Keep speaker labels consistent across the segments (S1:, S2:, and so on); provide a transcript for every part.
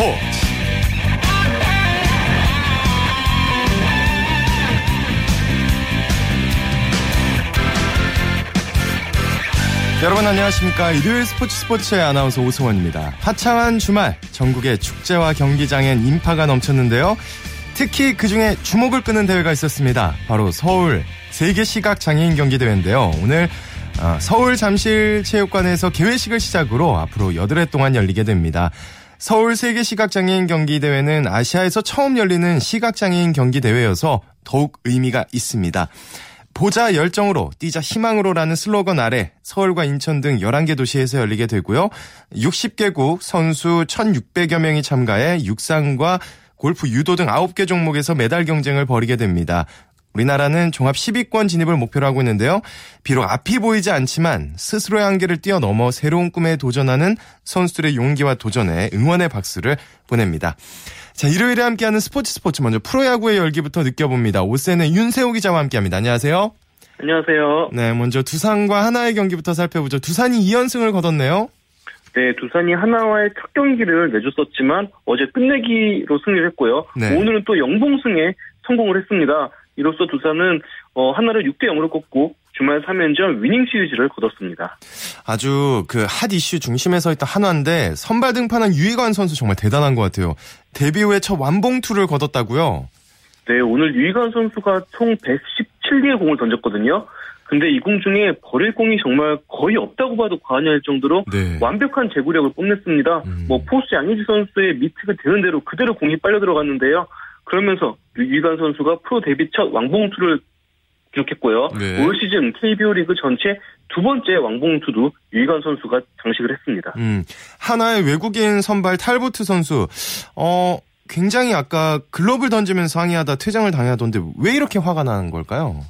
S1: 스포츠. 여러분 안녕하십니까? 일요일 스포츠 스포츠의 아나운서 오승원입니다. 화창한 주말 전국의 축제와 경기장엔 인파가 넘쳤는데요. 특히 그중에 주목을 끄는 대회가 있었습니다. 바로 서울 세계 시각 장애인 경기 대회인데요. 오늘 어, 서울 잠실체육관에서 개회식을 시작으로 앞으로 8회 동안 열리게 됩니다. 서울 세계 시각장애인 경기 대회는 아시아에서 처음 열리는 시각장애인 경기 대회여서 더욱 의미가 있습니다. 보자 열정으로 뛰자 희망으로라는 슬로건 아래 서울과 인천 등 11개 도시에서 열리게 되고요. 60개국 선수 1,600여 명이 참가해 육상과 골프, 유도 등 9개 종목에서 메달 경쟁을 벌이게 됩니다. 우리나라는 종합 10위권 진입을 목표로 하고 있는데요. 비록 앞이 보이지 않지만 스스로의 한계를 뛰어넘어 새로운 꿈에 도전하는 선수들의 용기와 도전에 응원의 박수를 보냅니다. 자, 일요일에 함께하는 스포츠 스포츠 먼저 프로야구의 열기부터 느껴봅니다. 오센의 윤세호 기자와 함께합니다. 안녕하세요.
S2: 안녕하세요.
S1: 네, 먼저 두산과 하나의 경기부터 살펴보죠. 두산이 2연승을 거뒀네요.
S2: 네, 두산이 하나와의 첫 경기를 내줬었지만 어제 끝내기로 승리를 했고요.
S1: 네.
S2: 오늘은 또 영봉승에 성공을 했습니다. 이로써 두산은 어, 하나를 6대 0으로 꺾고 주말 3연전 위닝 시리즈를 거뒀습니다.
S1: 아주 그 핫 이슈 중심에 서 있던 한화인데 선발 등판한 유희관 선수 정말 대단한 것 같아요. 데뷔 후에 첫 완봉투를 거뒀다고요?
S2: 네, 오늘 유희관 선수가 총 117개의 공을 던졌거든요. 근데 이 공 중에 버릴 공이 정말 거의 없다고 봐도 과언이 아닐 정도로
S1: 네.
S2: 완벽한 제구력을 뽐냈습니다.
S1: 음.
S2: 뭐 포수 양의지 선수의 미트가 되는 대로 그대로 공이 빨려 들어갔는데요. 그러면서 유희관 선수가 프로 데뷔 첫 왕봉투를 기록했고요.
S1: 네.
S2: 올 시즌 KBO 리그 전체 두 번째 왕봉투도 유희관 선수가 장식을 했습니다.
S1: 음, 하나의 외국인 선발 탈보트 선수, 어, 굉장히 아까 글러브를 던지면서 항의하다 퇴장을 당하던데 왜 이렇게 화가 나는 걸까요?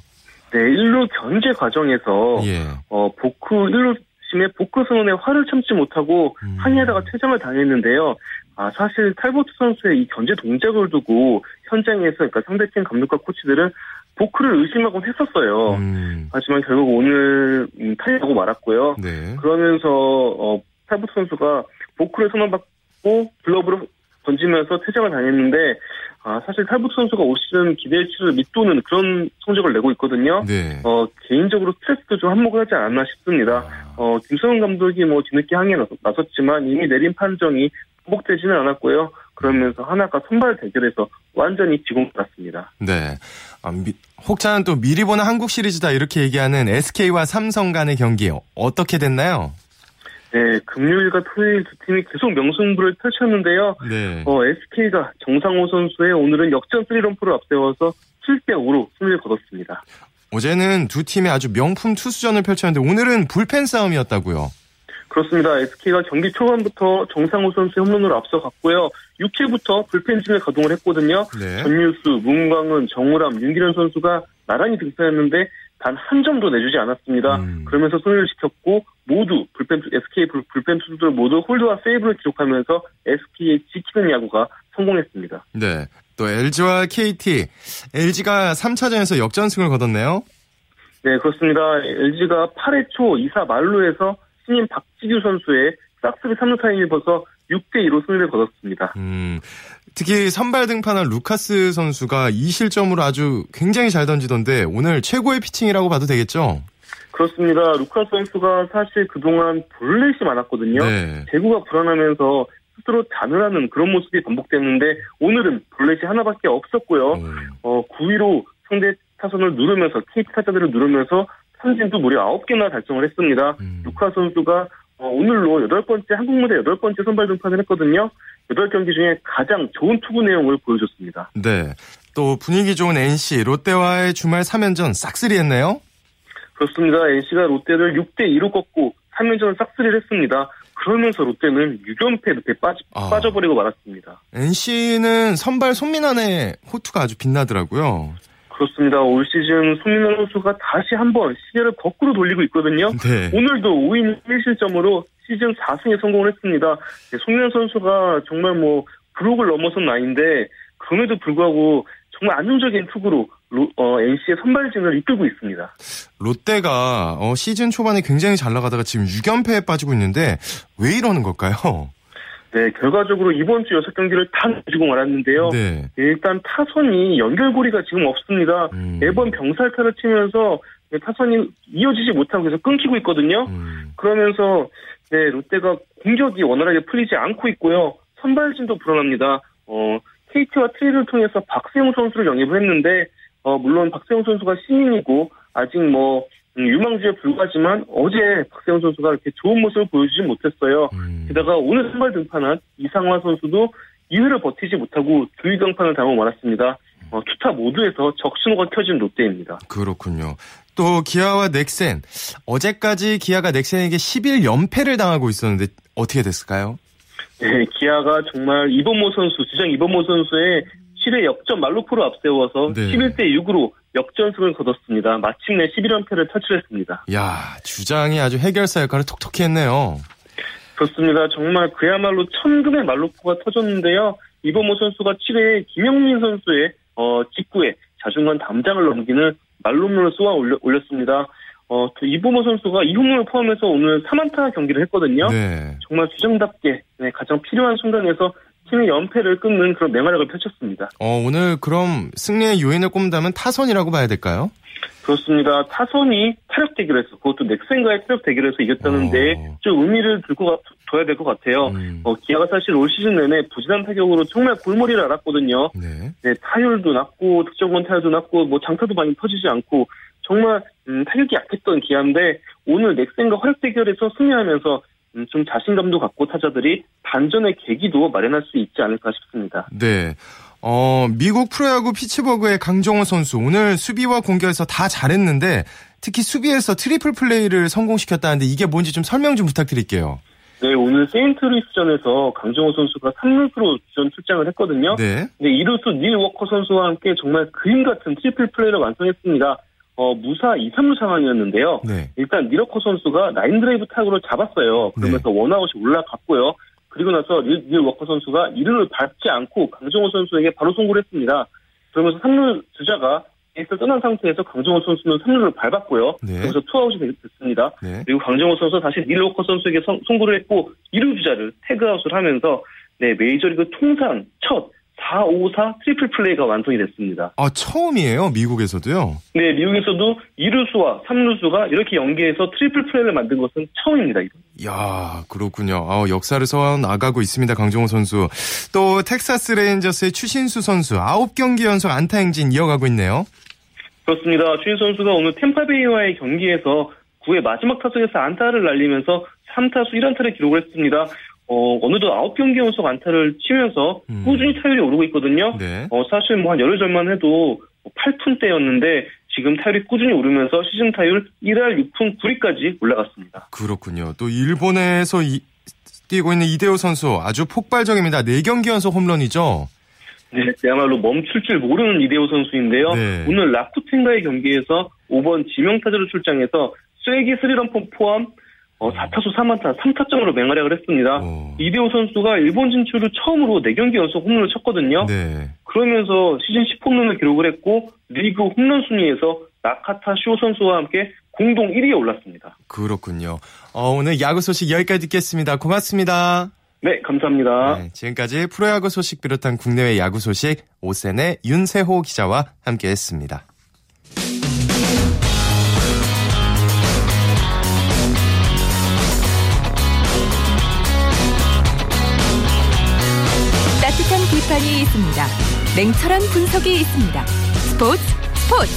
S2: 네, 1루 견제 과정에서
S1: 예.
S2: 어, 보크 1루 심의 보크 선언에 화를 참지 못하고
S1: 음.
S2: 항의하다가 퇴장을 당했는데요. 아, 사실 탈보트 선수의 이 견제 동작을 두고 현장에서 그러니까 상대팀 감독과 코치들은 보크를 의심하곤 했었어요.
S1: 음,
S2: 하지만 결국 오늘 음, 탈리하고 말았고요.
S1: 네.
S2: 그러면서 어, 탈보트 선수가 보크를 선언받고 글러브로 던지면서 퇴장을 당했는데 아, 사실 탈보트 선수가 올 시즌 기대치를 밑도는 그런 성적을 내고 있거든요.
S1: 네.
S2: 어, 개인적으로 스트레스도 좀 한몫을 하지 않았나 싶습니다. 어, 김성훈 감독이 뭐 뒤늦게 항의에 나섰- 나섰지만 이미 내린 판정이 반복되지는 않았고요. 그러면서 하나가 선발 대결에서 완전히 지공받았습니다.
S1: 네. 아, 미- 혹자는 또 미리 보는 한국 시리즈다 이렇게 얘기하는 SK와 삼성 간의 경기 어떻게 됐나요?
S2: 네, 금요일과 토요일 두 팀이 계속 명승부를 펼쳤는데요.
S1: 네.
S2: 어, SK가 정상호 선수의 오늘은 역전 3런프를 앞세워서 7대 5로 승리를 거뒀습니다.
S1: 어제는 두 팀의 아주 명품 투수전을 펼쳤는데 오늘은 불펜 싸움이었다고요.
S2: 그렇습니다. SK가 경기 초반부터 정상호 선수의 홈런으로 앞서갔고요. 6회부터 불펜진을 가동을 했거든요.
S1: 네.
S2: 전유수, 문광은, 정우람, 윤기련 선수가 나란히 등판했는데 단 한 점도 내주지 않았습니다.
S1: 음.
S2: 그러면서 승리를 지켰고 모두 불펜 SK 불- 불펜 투수들 모두 홀드와 세이브를 기록하면서 SK의 지키는 야구가 성공했습니다.
S1: 네. 또 LG와 KT. LG가 3차전에서 역전승을 거뒀네요.
S2: 네, 그렇습니다. LG가 8회 초 2사 말루에서 신인 박지규 선수의 싹쓸이 3루타에 힘입어 6대2로 승리를 거뒀습니다.
S1: 음, 특히 선발 등판한 루카스 선수가 2실점으로 아주 굉장히 잘 던지던데 오늘 최고의 피칭이라고 봐도 되겠죠?
S2: 그렇습니다. 루카스 선수가 사실 그동안 볼넷이 많았거든요.
S1: 네.
S2: 제구가 불안하면서 스스로 자멸하는 그런 모습이 반복됐는데 오늘은 볼넷이 하나밖에 없었고요.
S1: 음,
S2: 어, 구위로 상대 타선을 누르면서 KT 타자들을 누르면서 삼진도 무려 9개나 달성을 했습니다.
S1: 음.
S2: 루카 선수가 어, 오늘로 여덟 번째 한국 무대 여덟 번째 선발 등판을 했거든요. 여덟 경기 중에 가장 좋은 투구 내용을 보여줬습니다.
S1: 네. 또 분위기 좋은 NC, 롯데와의 주말 3연전 싹쓸이했네요.
S2: 그렇습니다. NC가 롯데를 6대 2로 꺾고 3연전을 싹쓸이를 했습니다. 그러면서 롯데는 6연패 늪에 빠지,
S1: 아.
S2: 빠져버리고 말았습니다.
S1: NC는 선발 손민환의 호투가 아주 빛나더라고요.
S2: 그렇습니다. 올 시즌 손민호 선수가 다시 한번 시계를 거꾸로 돌리고 있거든요.
S1: 네.
S2: 오늘도 5인 1실점으로 시즌 4승에 성공을 했습니다. 네, 손민호 선수가 정말 뭐 브록을 넘어선 나이인데 그럼에도 불구하고 정말 안정적인 투구로 로- 어, NC의 선발진을 이끌고 있습니다.
S1: 롯데가 어, 시즌 초반에 굉장히 잘 나가다가 지금 6연패에 빠지고 있는데 왜 이러는 걸까요?
S2: 네, 결과적으로 이번 주 여섯 경기를 다 가지고 말았는데요.
S1: 네.
S2: 일단 타선이 연결고리가 지금 없습니다.
S1: 음.
S2: 매번 병살타를 치면서 네, 타선이 이어지지 못하고 계속 끊기고 있거든요.
S1: 음.
S2: 그러면서 네, 롯데가 공격이 원활하게 풀리지 않고 있고요. 선발진도 불안합니다. 어, KT와 트레이드를 통해서 박세웅 선수를 영입을 했는데 어, 물론 박세웅 선수가 신인이고 아직 뭐 음, 유망주에 불과하지만 어제 박세웅 선수가 이렇게 좋은 모습을 보여주지 못했어요.
S1: 음.
S2: 게다가 오늘 선발 등판한 이상화 선수도 2회를 버티지 못하고 주의경판을 당하고 말았습니다. 어, 투타 모두에서 적신호가 켜진 롯데입니다.
S1: 그렇군요. 또 기아와 넥센 어제까지 기아가 넥센에게 11 연패를 당하고 있었는데 어떻게 됐을까요?
S2: 네, 기아가 정말 이범모 선수, 주장 이범모 선수의 7회 역전 말루포로 앞세워서
S1: 네.
S2: 11대 6으로 역전승을 거뒀습니다. 마침내 11연패를 탈출했습니다.
S1: 야 주장이 아주 해결사 역할을 톡톡히 했네요.
S2: 그렇습니다. 정말 그야말로 천금의 말루포가 터졌는데요. 이범모 선수가 7회에 김영민 선수의 어, 직구에 자중간 담장을 넘기는 말홈런을 쏘아 올려, 올렸습니다. 어, 또 이범모 선수가 이 홈런을 포함해서 오늘 3안타 경기를 했거든요.
S1: 네.
S2: 정말 주장답게 네, 가장 필요한 순간에서 팀의 연패를 끊는 그런 맹활약을 펼쳤습니다.
S1: 어, 오늘 그럼 승리의 요인을 꼽는다면 타선이라고 봐야 될까요?
S2: 그렇습니다. 타선이 타력 대결에서 그것도 넥센과의 타력 대결에서 이겼다는데
S1: 어.
S2: 좀 의미를 들고 가, 둬야 될 것 같아요.
S1: 음.
S2: 어, 기아가 사실 올 시즌 내내 부진한 타격으로 정말 골머리를 앓았거든요.
S1: 네.
S2: 네, 타율도 낮고 득점권 타율도 낮고 뭐 장타도 많이 터지지 않고 정말 음, 타격이 약했던 기아인데 오늘 넥센과 활약 대결에서 승리하면서 음, 좀 자신감도 갖고 타자들이 반전의 계기도 마련할 수 있지 않을까 싶습니다.
S1: 네. 어, 미국 프로야구 피츠버그의 강정호 선수 오늘 수비와 공격에서 다 잘했는데 특히 수비에서 트리플 플레이를 성공시켰다는데 이게 뭔지 좀 설명 좀 부탁드릴게요.
S2: 네, 오늘 세인트루이스전에서 강정호 선수가 3루수로 주전 출장을 했거든요.
S1: 네.
S2: 네, 이루수 닐 워커 선수와 함께 정말 그림 같은 트리플 플레이를 완성했습니다. 어, 무사 2, 3루 상황이었는데요.
S1: 네.
S2: 일단 닐 워커 선수가 라인 드라이브 타구로 잡았어요. 그러면서 원아웃이 올라갔고요. 그리고 나서 닐, 닐 워커 선수가 2루를 밟지 않고 강정호 선수에게 바로 송구를 했습니다. 그러면서 3루 주자가 베이스를 떠난 상태에서 강정호 선수는 3루를 밟았고요.
S1: 네.
S2: 그래서 투아웃이 됐- 됐습니다.
S1: 네.
S2: 그리고 강정호 선수 다시 닐 워커 선수에게 성- 송구를 했고 1루 주자를 태그아웃을 하면서 네, 메이저리그 통산 첫 4, 5, 4 트리플 플레이가 완성이 됐습니다.
S1: 아, 처음이에요. 미국에서도요.
S2: 네, 미국에서도 2루수와 3루수가 이렇게 연계해서 트리플 플레이를 만든 것은 처음입니다. 이건.
S1: 야 그렇군요. 아, 역사를 써 나가고 있습니다. 강정호 선수. 또 텍사스 레인저스의 추신수 선수 9경기 연속 안타 행진 이어가고 있네요.
S2: 그렇습니다. 추신수 선수가 오늘 탬파베이와의 경기에서 9회 마지막 타석에서 안타를 날리면서 3타수 1안타를 기록을 했습니다. 어, 어느덧 9경기 연속 안타를 치면서
S1: 음.
S2: 꾸준히 타율이 오르고 있거든요.
S1: 네.
S2: 어, 사실 뭐 한 열흘 전만 해도 8푼대였는데 지금 타율이 꾸준히 오르면서 시즌 타율 1할 6푼 9리까지 올라갔습니다.
S1: 그렇군요. 또 일본에서 이- 뛰고 있는 이대호 선수 아주 폭발적입니다. 4경기 연속 홈런이죠.
S2: 네, 그야말로 멈출 줄 모르는 이대호 선수인데요.
S1: 네.
S2: 오늘 라쿠텐과의 경기에서 5번 지명타자로 출장해서 쐐기 스리런폰 포함 어, 4타수 3안타 3타점으로 맹활약을 했습니다.
S1: 오.
S2: 이대호 선수가 일본 진출 후 처음으로 4경기 연속 홈런을 쳤거든요.
S1: 네.
S2: 그러면서 시즌 10홈런을 기록을 했고 리그 홈런 순위에서 나카타 쇼 선수와 함께 공동 1위에 올랐습니다.
S1: 그렇군요. 어, 오늘 야구 소식 여기까지 듣겠습니다. 고맙습니다.
S2: 네, 감사합니다.
S1: 네, 지금까지 프로야구 소식 비롯한 국내외 야구 소식 오센의 윤세호 기자와 함께했습니다.
S3: 비판이 있습니다. 냉철한 분석이 있습니다. 스포츠 스포츠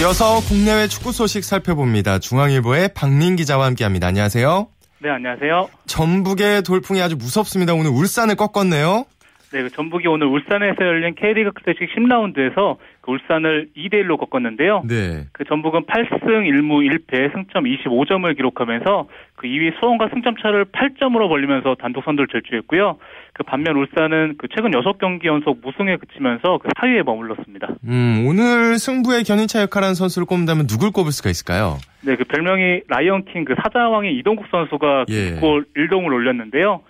S1: 이어서 국내외 축구 소식 살펴봅니다. 중앙일보의 박민 기자와 함께합니다. 안녕하세요.
S4: 네, 안녕하세요.
S1: 전북의 돌풍이 아주 무섭습니다. 오늘 울산을 꺾었네요.
S4: 네, 그 전북이 오늘 울산에서 열린 K리그 클래식 10라운드에서 그 울산을 2대 1로 꺾었는데요.
S1: 네.
S4: 그 전북은 8승 1무 1패 승점 25점을 기록하면서 그 2위 수원과 승점 차를 8점으로 벌리면서 단독 선두를 질주했고요. 그 반면 울산은 그 최근 6경기 연속 무승에 그치면서 그 4위에 머물렀습니다.
S1: 음, 오늘 승부의 견인차 역할하는 선수를 꼽는다면 누굴 꼽을 수가 있을까요?
S4: 네, 그 별명이 라이언킹 그 사자왕의 이동국 선수가
S1: 예.
S4: 1골 1도움을 올렸는데요.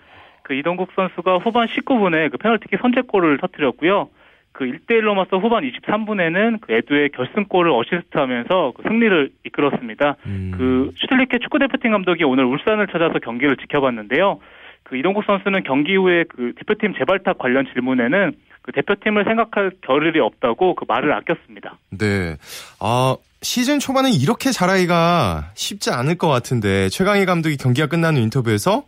S4: 그 이동국 선수가 후반 19분에 그 페널티킥 선제골을 터뜨렸고요. 그 1대1로 맞서 후반 23분에는 그 에두의 결승골을 어시스트하면서 그 승리를 이끌었습니다.
S1: 음.
S4: 그 슈틸리케 축구대표팀 감독이 오늘 울산을 찾아서 경기를 지켜봤는데요. 그 이동국 선수는 경기 후에 그 대표팀 재발탁 관련 질문에는 그 대표팀을 생각할 겨를이 없다고 그 말을 아꼈습니다.
S1: 네. 아, 시즌 초반에 이렇게 잘하기가 쉽지 않을 것 같은데 최강희 감독이 경기가 끝난 후 인터뷰에서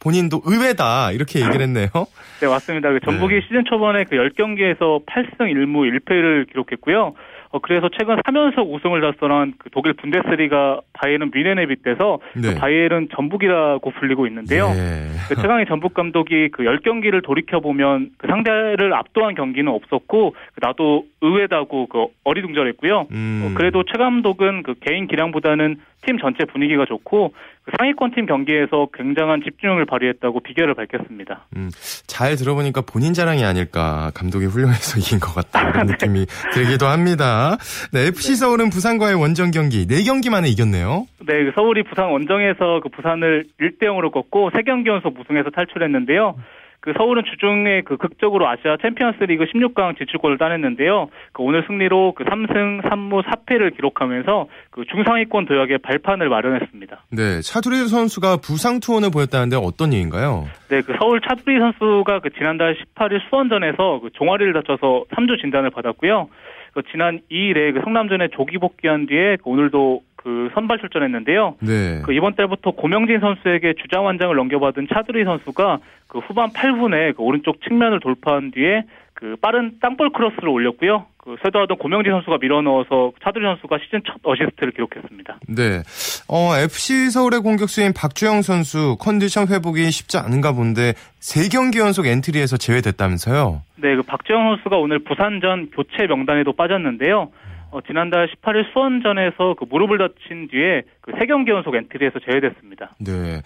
S1: 본인도 의외다 이렇게 얘기를 했네요.
S4: 네, 맞습니다. 그 전북이
S1: 네.
S4: 시즌 초반에 그 10경기에서 8승 1무 1패를 기록했고요. 어, 그래서 최근 3연속 우승을 달성한 그 독일 분데스리가 바이에른 뮌헨에 빗대서
S1: 네.
S4: 그 바이에른 전북이라고 불리고 있는데요.
S1: 예.
S4: 그 최강희 전북 감독이 그 10경기를 돌이켜보면 그 상대를 압도한 경기는 없었고 그 나도 의외다고 그 어리둥절했고요.
S1: 음.
S4: 어, 그래도 최 감독은 그 개인 기량보다는 팀 전체 분위기가 좋고 그 상위권 팀 경기에서 굉장한 집중력을 발휘했다고 비결을 밝혔습니다.
S1: 음, 잘 들어보니까 본인 자랑이 아닐까 감독이 훌륭해서 이긴 것 같다 이런 느낌이 들기도 합니다. 네, FC 서울은 부산과의 원정 경기 4경기 만에 이겼네요.
S4: 네, 그 서울이 부산 원정에서 그 부산을 1대 0으로 꺾고 3경기 연속 무승에서 탈출했는데요. 그 서울은 주중에 그 극적으로 아시아 챔피언스 리그 16강 진출골을 따냈는데요. 그 오늘 승리로 그 3승 3무 4패를 기록하면서 그 중상위권 도약의 발판을 마련했습니다.
S1: 네, 차두리 선수가 부상 투혼을 보였다는데 어떤 얘기인가요?
S4: 네, 그 서울 차두리 선수가 그 지난달 18일 수원전에서 그 종아리를 다쳐서 3주 진단을 받았고요. 그 지난 2일에 그 성남전에 조기 복귀한 뒤에 그 오늘도 그 선발 출전했는데요.
S1: 네.
S4: 그 이번 달부터 고명진 선수에게 주장 완장을 넘겨받은 차두리 선수가 그 후반 8분에 그 오른쪽 측면을 돌파한 뒤에 그 빠른 땅볼 크로스를 올렸고요. 그 쇄도하던 고명진 선수가 밀어넣어서 차두리 선수가 시즌 첫 어시스트를 기록했습니다.
S1: 네. 어, FC 서울의 공격수인 박주영 선수 컨디션 회복이 쉽지 않은가 본데 3경기 연속 엔트리에서 제외됐다면서요?
S4: 네, 그 박주영 선수가 오늘 부산전 교체 명단에도 빠졌는데요. 어, 지난달 18일 수원전에서 그 무릎을 다친 뒤에 그 3경기 연속 엔트리에서 제외됐습니다.
S1: 네.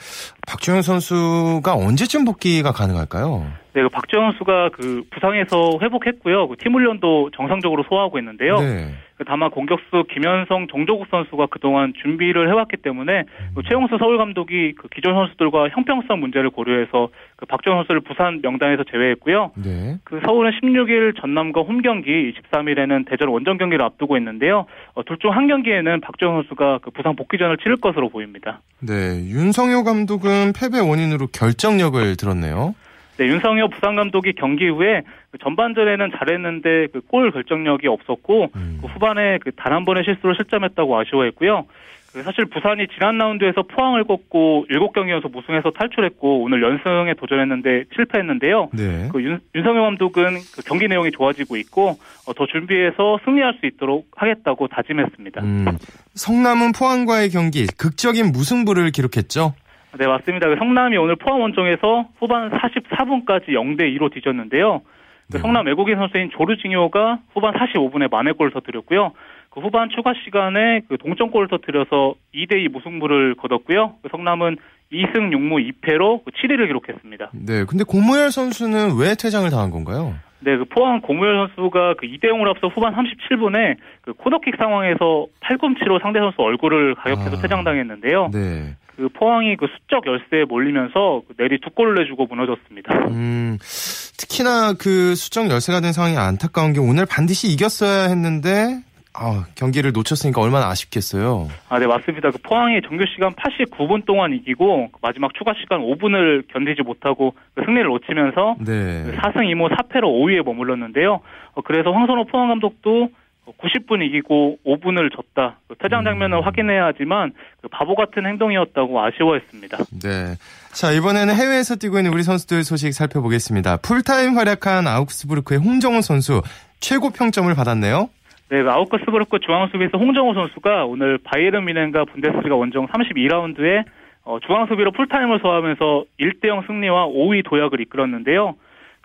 S1: 박주영 선수가 언제쯤 복귀가 가능할까요?
S4: 네, 그 박주영 선수가 그 부상에서 회복했고요. 그 팀 훈련도 정상적으로 소화하고 있는데요.
S1: 네.
S4: 그 다만 공격수 김현성, 정조국 선수가 그동안 준비를 해왔기 때문에 그 최용수 서울 감독이 그 기존 선수들과 형평성 문제를 고려해서 그 박주영 선수를 부산 명단에서 제외했고요.
S1: 네.
S4: 그 서울은 16일 전남과 홈 경기, 23일에는 대전 원정 경기를 앞두고 있는데요. 어, 둘중 한 경기에는 박주영 선수가 그 부상 복귀전을 치를 것으로 보입니다.
S1: 네. 윤성효 감독은 패배 원인으로 결정력을 들었네요.
S4: 네, 윤성효 부산 감독이 경기 후에 그 전반전에는 잘했는데 그 골 결정력이 없었고
S1: 음.
S4: 그 후반에 그 단 한 번의 실수를 실점했다고 아쉬워했고요. 그 사실 부산이 지난 라운드에서 포항을 꺾고 7경기 연속 무승해서 탈출했고 오늘 연승에 도전했는데 실패했는데요.
S1: 네.
S4: 그 윤, 윤성효 감독은 그 경기 내용이 좋아지고 있고 어, 더 준비해서 승리할 수 있도록 하겠다고 다짐했습니다.
S1: 음, 성남은 포항과의 경기 극적인 무승부를 기록했죠.
S4: 네, 맞습니다. 그 성남이 오늘 포항 원정에서 후반 44분까지 0대 2로 뒤졌는데요. 그
S1: 네.
S4: 성남 외국인 선수인 조르징효가 후반 45분에 만회골을 터뜨렸고요. 그 후반 추가 시간에 그 동점골을 터뜨려서 2대 2 무승부를 거뒀고요. 그 성남은 2승 6무 2패로 7위를 기록했습니다.
S1: 네. 근데 고무열 선수는 왜 퇴장을 당한 건가요?
S4: 네, 그 포항 고무열 선수가 그 2대 0으로 앞서 후반 37분에 그 코너킥 상황에서 팔꿈치로 상대 선수 얼굴을 가격해서
S1: 아.
S4: 퇴장당했는데요.
S1: 네.
S4: 그 포항이 그 수적 열세에 몰리면서 그 내리 두 골을 내주고 무너졌습니다.
S1: 음, 특히나 그 수적 열세가 된 상황이 안타까운 게 오늘 반드시 이겼어야 했는데 아, 경기를 놓쳤으니까 얼마나 아쉽겠어요.
S4: 아, 네, 맞습니다. 그 포항이 정규 시간 89분 동안 이기고 그 마지막 추가 시간 5분을 견디지 못하고 그 승리를 놓치면서
S1: 네.
S4: 그 4승 2무 4패로 5위에 머물렀는데요. 어, 그래서 황선호 포항 감독도 90분 이기고 5분을 졌다. 그 퇴장 장면을
S1: 음.
S4: 확인해야 하지만 그 바보 같은 행동이었다고 아쉬워했습니다.
S1: 네. 자, 이번에는 해외에서 뛰고 있는 우리 선수들 소식 살펴보겠습니다. 풀타임 활약한 아우크스부르크의 홍정호 선수 최고 평점을 받았네요.
S4: 네, 그 아우크스부르크 중앙수비수 홍정호 선수가 오늘 바이에른 뮌헨과 분데스리가 원정 32라운드에 어, 중앙수비로 풀타임을 소화하면서 1대0 승리와 5위 도약을 이끌었는데요.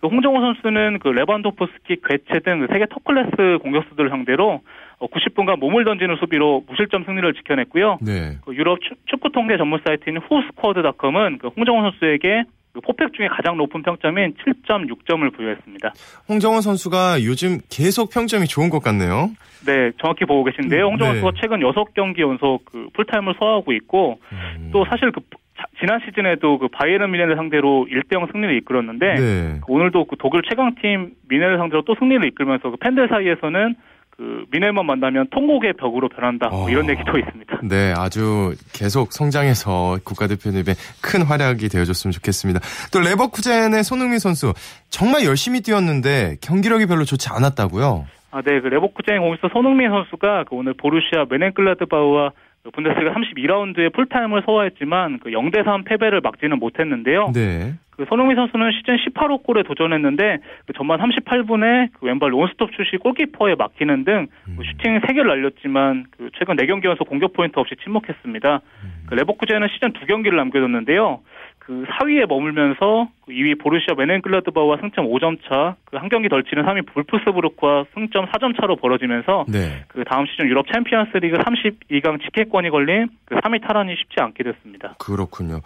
S4: 그 홍정호 선수는 그 레반도프스키, 괴체 등 그 세계 톱 클래스 공격수들 상대로 어, 90분간 몸을 던지는 수비로 무실점 승리를 지켜냈고요.
S1: 네.
S4: 그 유럽 축- 축구 통계 전문 사이트인 후스코어드닷컴은 그 홍정호 선수에게 그 포팩 중에 가장 높은 평점인 7.6점을 부여했습니다.
S1: 홍정원 선수가 요즘 계속 평점이 좋은 것 같네요.
S4: 네, 정확히 보고 계신데요. 홍정호
S1: 네.
S4: 선수가 최근 6경기 연속 그 풀타임을 소화하고 있고
S1: 음.
S4: 또 사실 그 자- 지난 시즌에도 그 바이에른 미넨을 상대로 1대0 승리를 이끌었는데
S1: 네.
S4: 그 오늘도 그 독일 최강팀 미넨을 상대로 또 승리를 이끌면서 그 팬들 사이에서는 그 미넨만 만나면 통곡의 벽으로 변한다 뭐
S1: 어.
S4: 이런 얘기도 있습니다.
S1: 네, 아주 계속 성장해서 국가대표팀에 큰 활약이 되어줬으면 좋겠습니다. 또 레버쿠젠의 손흥민 선수 정말 열심히 뛰었는데 경기력이 별로 좋지 않았다고요?
S4: 아, 네, 그 레버쿠젠 공격수 손흥민 선수가 그 오늘 보루시아 묀헨글라트바흐와 그 분데스리가 32라운드에 풀타임을 소화했지만 그 0대 3 패배를 막지는 못했는데요.
S1: 네.
S4: 그 손흥민 선수는 시즌 18호 골에 도전했는데 그 전반 38분에 그 왼발 논스톱 슛이 골키퍼에 막히는 등 그 슈팅 3개를 날렸지만 그 최근 4경기 연속 공격 포인트 없이 침묵했습니다. 그 레버쿠젠은 시즌 2경기를 남겨뒀는데요. 그 4위에 머물면서 그 2위 보루시아 묀헨글라트바흐와 승점 5점 차, 그 한 경기 덜 치는 3위 볼프스부르크와 승점 4점 차로 벌어지면서
S1: 네.
S4: 그 다음 시즌 유럽 챔피언스리그 32강 직행권이 걸린 그 3위 탈환이 쉽지 않게 됐습니다.
S1: 그렇군요.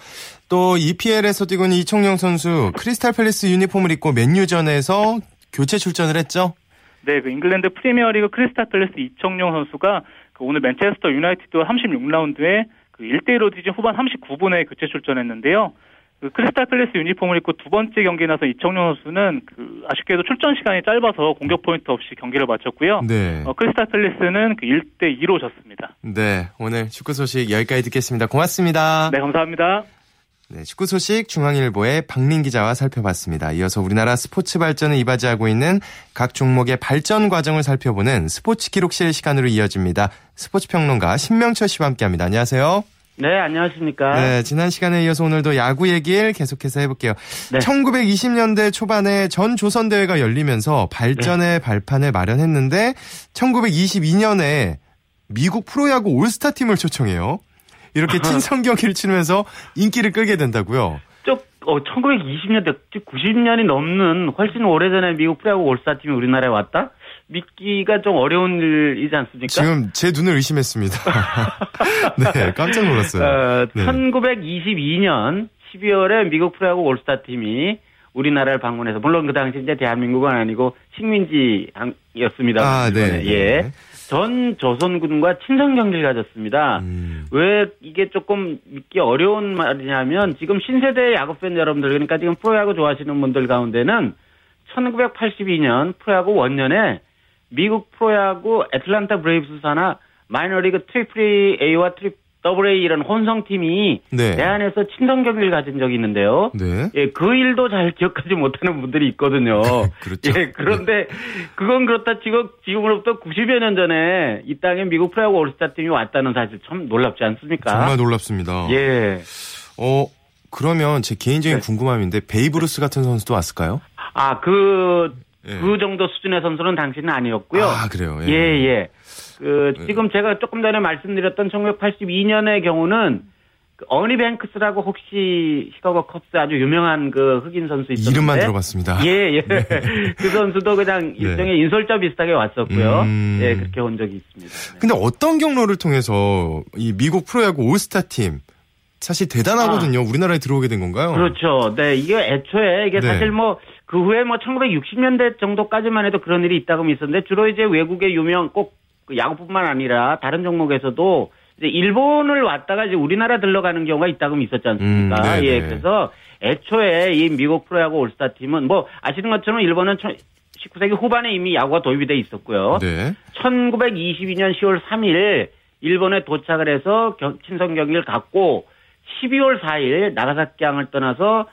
S1: 또 EPL에서 뛰고 있는 이청용 선수 크리스탈 팰리스 유니폼을 입고 맨유전에서 교체 출전을 했죠?
S4: 네, 그 잉글랜드 프리미어리그 크리스탈 팰리스 이청용 선수가 그 오늘 맨체스터 유나이티드와 36라운드에 그 1대1로 뒤진 후반 39분에 교체 출전했는데요. 그 크리스탈 팰리스 유니폼을 입고 두 번째 경기에 나선 이청용 선수는 그 아쉽게도 출전 시간이 짧아서 공격 포인트 없이 경기를 마쳤고요.
S1: 네.
S4: 어, 크리스탈 팰리스는 그 1대 2로 졌습니다.
S1: 네. 오늘 축구 소식 여기까지 듣겠습니다. 고맙습니다.
S4: 네, 감사합니다.
S1: 네, 축구 소식 중앙일보의 박민 기자와 살펴봤습니다. 이어서 우리나라 스포츠 발전을 이바지하고 있는 각 종목의 발전 과정을 살펴보는 스포츠 기록실 시간으로 이어집니다. 스포츠 평론가 신명철 씨와 함께합니다. 안녕하세요.
S5: 네, 안녕하십니까.
S1: 네, 지난 시간에 이어서 오늘도 야구 얘기를 계속해서 해볼게요.
S5: 네.
S1: 1920년대 초반에 전 조선 대회가 열리면서 발전의 발판을 마련했는데 1922년에 미국 프로야구 올스타 팀을 초청해요. 이렇게 친선 경기를 치면서 인기를 끌게 된다고요.
S5: 쪽, 어, 1920년대, 90년이 넘는 훨씬 오래전에 미국 프로야구 올스타 팀이 우리나라에 왔다? 믿기가 좀 어려운 일이지 않습니까?
S1: 지금 제 눈을 의심했습니다. 네, 깜짝 놀랐어요.
S5: 어,
S1: 네.
S5: 1922년 12월에 미국 프로야구 올스타 팀이 우리나라를 방문해서 물론 그 당시 이제 대한민국은 아니고 식민지였습니다.
S1: 아, 네.
S5: 예.
S1: 네.
S5: 전 조선군과 친선 경기를 가졌습니다.
S1: 음,
S5: 왜 이게 조금 믿기 어려운 말이냐면 지금 신세대 야구 팬 여러분들 그러니까 지금 프로야구 좋아하시는 분들 가운데는 1982년 프로야구 원년에 미국 프로야구 애틀란타 브레이브스 산하 마이너리그 트리플 A와 트리 더블 A 이런 혼성팀이
S1: 네.
S5: 내한해서 친선 경기를 가진 적이 있는데요.
S1: 네.
S5: 예, 그 일도 잘 기억하지 못하는 분들이 있거든요.
S1: 그렇죠.
S5: 예, 그런데 그건 그렇다 치고 지금으로부터 90여 년 전에 이 땅에 미국 프로야구 올스타 팀이 왔다는 사실 참 놀랍지 않습니까?
S1: 정말 놀랍습니다.
S5: 예.
S1: 어, 그러면 제 개인적인
S5: 네.
S1: 궁금함인데 베이브루스 같은 선수도 왔을까요?
S5: 아, 그,
S1: 예.
S5: 그 정도 수준의 선수는 당시는 아니었고요.
S1: 아, 그래요.
S5: 예, 예. 그, 지금 제가 조금 전에 말씀드렸던 1982년의 경우는 그 어니 뱅크스라고 혹시 시카고 컵스 아주 유명한 그 흑인 선수 있었는데
S1: 이름만 들어봤습니다.
S5: 예, 예. 그 선수도 그냥 일종의 인솔자 비슷하게 왔었고요.
S1: 음.
S5: 예, 그렇게 온 적이 있습니다. 네.
S1: 근데 어떤 경로를 통해서 이 미국 프로야구 올스타 팀 사실 대단하거든요. 우리나라에 들어오게 된 건가요?
S5: 그렇죠. 네, 이게 애초에 이게
S1: 네.
S5: 사실 뭐 그 후에 뭐 1960년대 정도까지만 해도 그런 일이 있다고 있었는데 주로 이제 외국의 유명 꼭그 야구뿐만 아니라 다른 종목에서도 이제 일본을 왔다가 이제 우리나라 들러가는 경우가 있다고 있었지 않습니까?
S1: 음.
S5: 예, 그래서 애초에 이 미국 프로야구 올스타 팀은 뭐 아시는 것처럼 일본은 19세기 후반에 이미 야구가 도입이 돼 있었고요.
S1: 네.
S5: 1922년 10월 3일 일본에 도착을 해서 경- 친선 경기를 갖고 12월 4일 나가사키항을 떠나서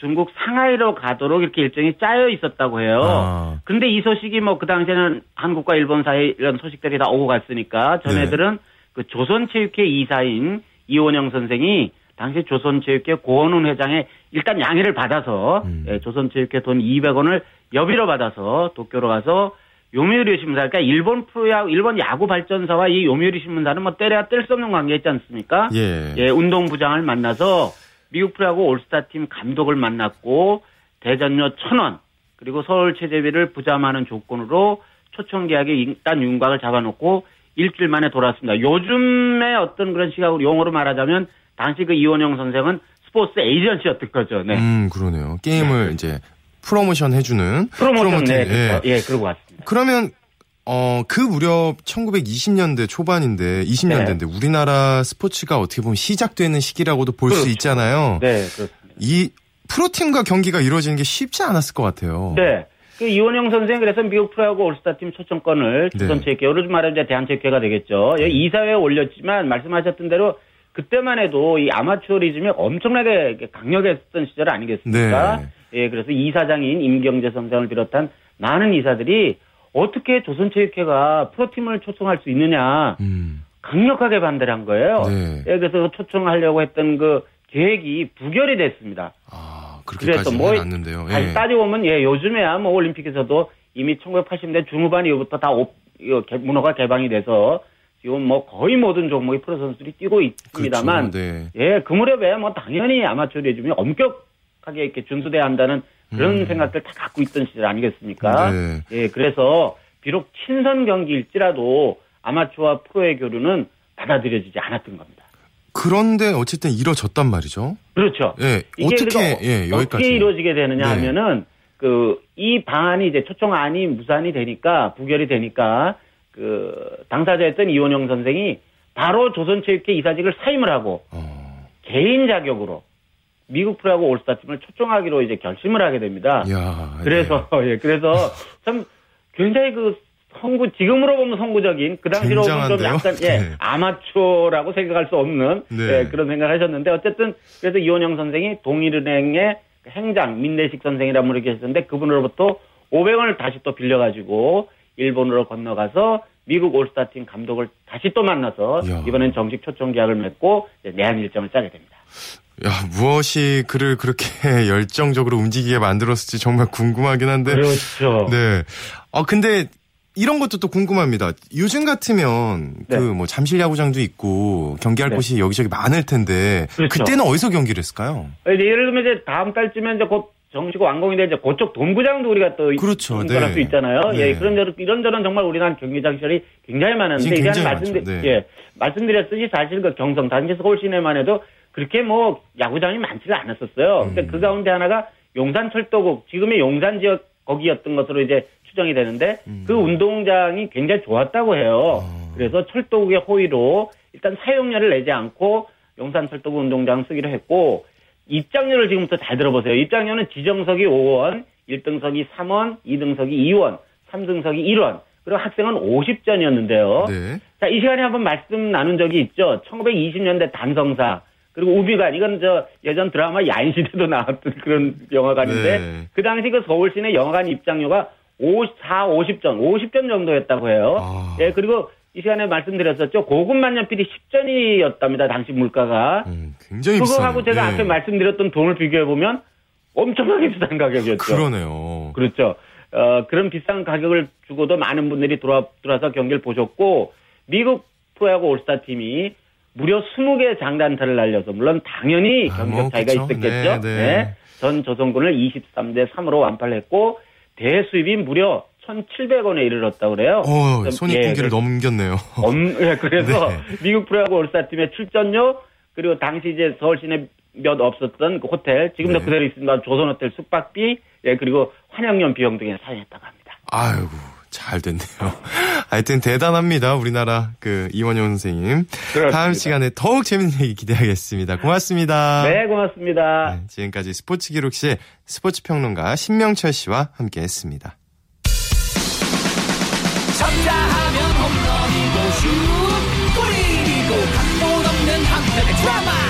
S5: 중국 상하이로 가도록 이렇게 일정이 짜여 있었다고 해요.
S1: 아.
S5: 근데 이 소식이 뭐 그 당시에는 한국과 일본 사이 이런 소식들이 다 오고 갔으니까
S1: 네.
S5: 전애들은 그 조선체육회 이사인 이원영 선생이 당시 조선체육회 고원훈 회장의 일단 양해를 받아서
S1: 음.
S5: 예, 조선체육회 돈 200원을 여비로 받아서 도쿄로 가서 요미우리 신문사 그러니까 일본 프로야구 일본 야구 발전사와 이 요미우리 신문사는 뭐 때려야 뗄 수 없는 관계였지 않습니까?
S1: 예.
S5: 예, 운동부장을 만나서 미국 프로야구 올스타 팀 감독을 만났고 대전료 천원 그리고 서울 체제비를 부담하는 조건으로 초청 계약에 일단 윤곽을 잡아놓고 일주일 만에 돌아왔습니다. 요즘의 어떤 그런 시각으로 용어로 말하자면 당시 그 이원영 선생은 스포츠 에이전시였던 거죠. 네.
S1: 음, 그러네요. 게임을 이제 프로모션 해주는
S5: 프로모션 네,
S1: 프로모팅, 예.
S5: 그렇죠. 예, 그러고 왔습니다.
S1: 그러면 어, 그 무렵 1920년대 초반인데, 20년대인데, 우리나라 스포츠가 어떻게 보면 시작되는 시기라고도 볼수
S5: 그렇죠.
S1: 있잖아요.
S5: 네, 그렇습니다.
S1: 이 프로팀과 경기가 이루어지는 게 쉽지 않았을 것 같아요.
S5: 네. 그 이원영 선생 그래서 미국 프로야구 올스타팀 초청권을
S1: 네.
S5: 조선체육회, 요즘 말하면 이제 대한체육회가 되겠죠. 예, 이사회에 올렸지만 말씀하셨던 대로 그때만 해도 이 아마추어리즘이 엄청나게 강력했던 시절 아니겠습니까?
S1: 네.
S5: 예, 그래서 이사장인 임경재 선생을 비롯한 많은 이사들이 어떻게 조선체육회가 프로팀을 초청할 수 있느냐
S1: 음,
S5: 강력하게 반대를 한 거예요.
S1: 네.
S5: 예, 그래서 초청하려고 했던 그 계획이 부결이 됐습니다.
S1: 아,
S5: 그래서
S1: 그렇게까지
S5: 뭐. 다시
S1: 예.
S5: 따져보면 예 요즘에야 뭐 올림픽에서도 이미 1980년대 중후반 이후부터 다 오- 이거 개- 문화가 개방이 돼서 지금 뭐 거의 모든 종목의 프로 선수들이 뛰고 있습니다만
S1: 그렇죠. 네.
S5: 예그 무렵에 뭐 당연히 아마추어 리즘이 엄격하게 이렇게 준수돼야 한다는 그런
S1: 음.
S5: 생각들 다 갖고 있던 시절 아니겠습니까?
S1: 네.
S5: 예 그래서 비록 친선 경기일지라도 아마추어와 프로의 교류는 받아들여지지 않았던 겁니다.
S1: 그런데 어쨌든 이뤄졌단 말이죠.
S5: 그렇죠.
S1: 예.
S5: 이게
S1: 어떻게, 예, 여기까지.
S5: 어떻게 이루어지게 되느냐
S1: 네.
S5: 하면은 그 이 방안이 이제 초청안이 무산이 되니까 부결이 되니까 그 당사자였던 이원영 선생이 바로 조선체육회 이사직을 사임을 하고
S1: 어,
S5: 개인 자격으로 미국 프로야구 올스타팀을 초청하기로 이제 결심을 하게 됩니다.
S1: 야.
S5: 그래서 예 그래서 참 굉장히 그 선구 지금으로 보면 선구적인 그 당시로 보면 좀? 약간 예
S1: 네.
S5: 아마추어라고 생각할 수 없는
S1: 네.
S5: 예, 그런 생각을 하셨는데 어쨌든 그래서 이원영 선생이 동일은행의 행장 민내식 선생이라는 분이 계셨는데 그분으로부터 500원을 다시 또 빌려가지고 일본으로 건너가서 미국 올스타팀 감독을 다시 또 만나서. 이번엔 정식 초청 계약을 맺고 내한 일정을 짜게 됩니다.
S1: 야, 무엇이 그를 그렇게 열정적으로 움직이게 만들었을지 정말 궁금하긴 한데.
S5: 그렇죠.
S1: 네. 아, 근데 이런 것도 또 궁금합니다. 요즘 같으면
S5: 네.
S1: 그뭐 잠실 야구장도 있고 경기할
S5: 네.
S1: 곳이 여기저기 많을 텐데
S5: 그렇죠.
S1: 그때는 어디서 경기를 했을까요?
S5: 이제 예를 들면 이제 다음 달쯤에 이제 곧 정식 완공이 돼 이제 그쪽 동구장도 우리가 또
S1: 그렇죠.
S5: 공부할
S1: 네.
S5: 수 있잖아요.
S1: 네.
S5: 예, 그런 저런 이런저런 정말 우리나라 경기장 시설이 굉장히 많은데 이제 말씀드.
S1: 네.
S5: 예 말씀드렸듯이 사실 그 경성 단지 서울 시내만 해도 그렇게 뭐 야구장이 많지가 않았었어요. 근데
S1: 음.
S5: 그 가운데 하나가 용산철도국 지금의 용산 지역 거기였던 것으로 이제 추정이 되는데 그 운동장이 굉장히 좋았다고 해요.
S1: 음. 어.
S5: 그래서 철도국의 호의로 일단 사용료를 내지 않고 용산철도국 운동장 쓰기로 했고 입장료를 지금부터 잘 들어보세요. 입장료는 지정석이 5원, 1등석이 3원, 2등석이 2원, 3등석이 1원, 그리고 학생은 50전이었는데요.
S1: 네.
S5: 자, 이 시간에 한번 말씀 나눈 적이 있죠. 1920년대 단성사, 그리고 우비관, 이건 저 예전 드라마 야인 시대도 나왔던 그런 영화관인데,
S1: 네.
S5: 그 당시 그 서울 시내 영화관 입장료가 54, 50전, 50전 정도였다고 해요.
S1: 아.
S5: 예, 그리고 이 시간에 말씀드렸었죠. 고급 만년필이 10전이었답니다. 당시 물가가.
S1: 음, 굉장히 비싸네요.
S5: 그거하고 제가
S1: 네.
S5: 앞에 말씀드렸던 돈을 비교해 보면 엄청나게 비싼 가격이었죠.
S1: 그러네요.
S5: 그렇죠. 어, 그런 비싼 가격을 주고도 많은 분들이 돌아, 들어와서 경기를 보셨고, 미국 프로야구 올스타 팀이 무려 20개 장단타를 날려서, 물론 당연히
S1: 아,
S5: 경기력
S1: 뭐,
S5: 차이가. 있었겠죠.
S1: 네, 네.
S5: 전 조선군을 23대 3으로 완파를 했고, 대수입이 무려 1,700원에 이르렀다고 그래요.
S1: 어,
S5: 좀,
S1: 손익분기를
S5: 예,
S1: 넘겼네요.
S5: 엄, 예, 그래서
S1: 네.
S5: 미국 프로야구 올스타팀의 출전료 그리고 당시 이제 서울 시내 몇 없었던 그 호텔 지금도
S1: 네.
S5: 그대로 있습니다. 조선호텔 숙박비 예 그리고 환영연 비용 등에 사용했다고 합니다.
S1: 아이고, 잘 됐네요. 하여튼 대단합니다. 우리나라 그 이원효 선생님.
S5: 그렇습니다.
S1: 다음 시간에 더욱 재밌는 얘기 기대하겠습니다. 고맙습니다.
S5: 네 고맙습니다.
S1: 네, 지금까지 스포츠 기록실 스포츠 평론가 신명철 씨와 함께 했습니다.
S6: 쳤다 하면 홈런이고 슛 골이고 각본 없는 한편의 드라마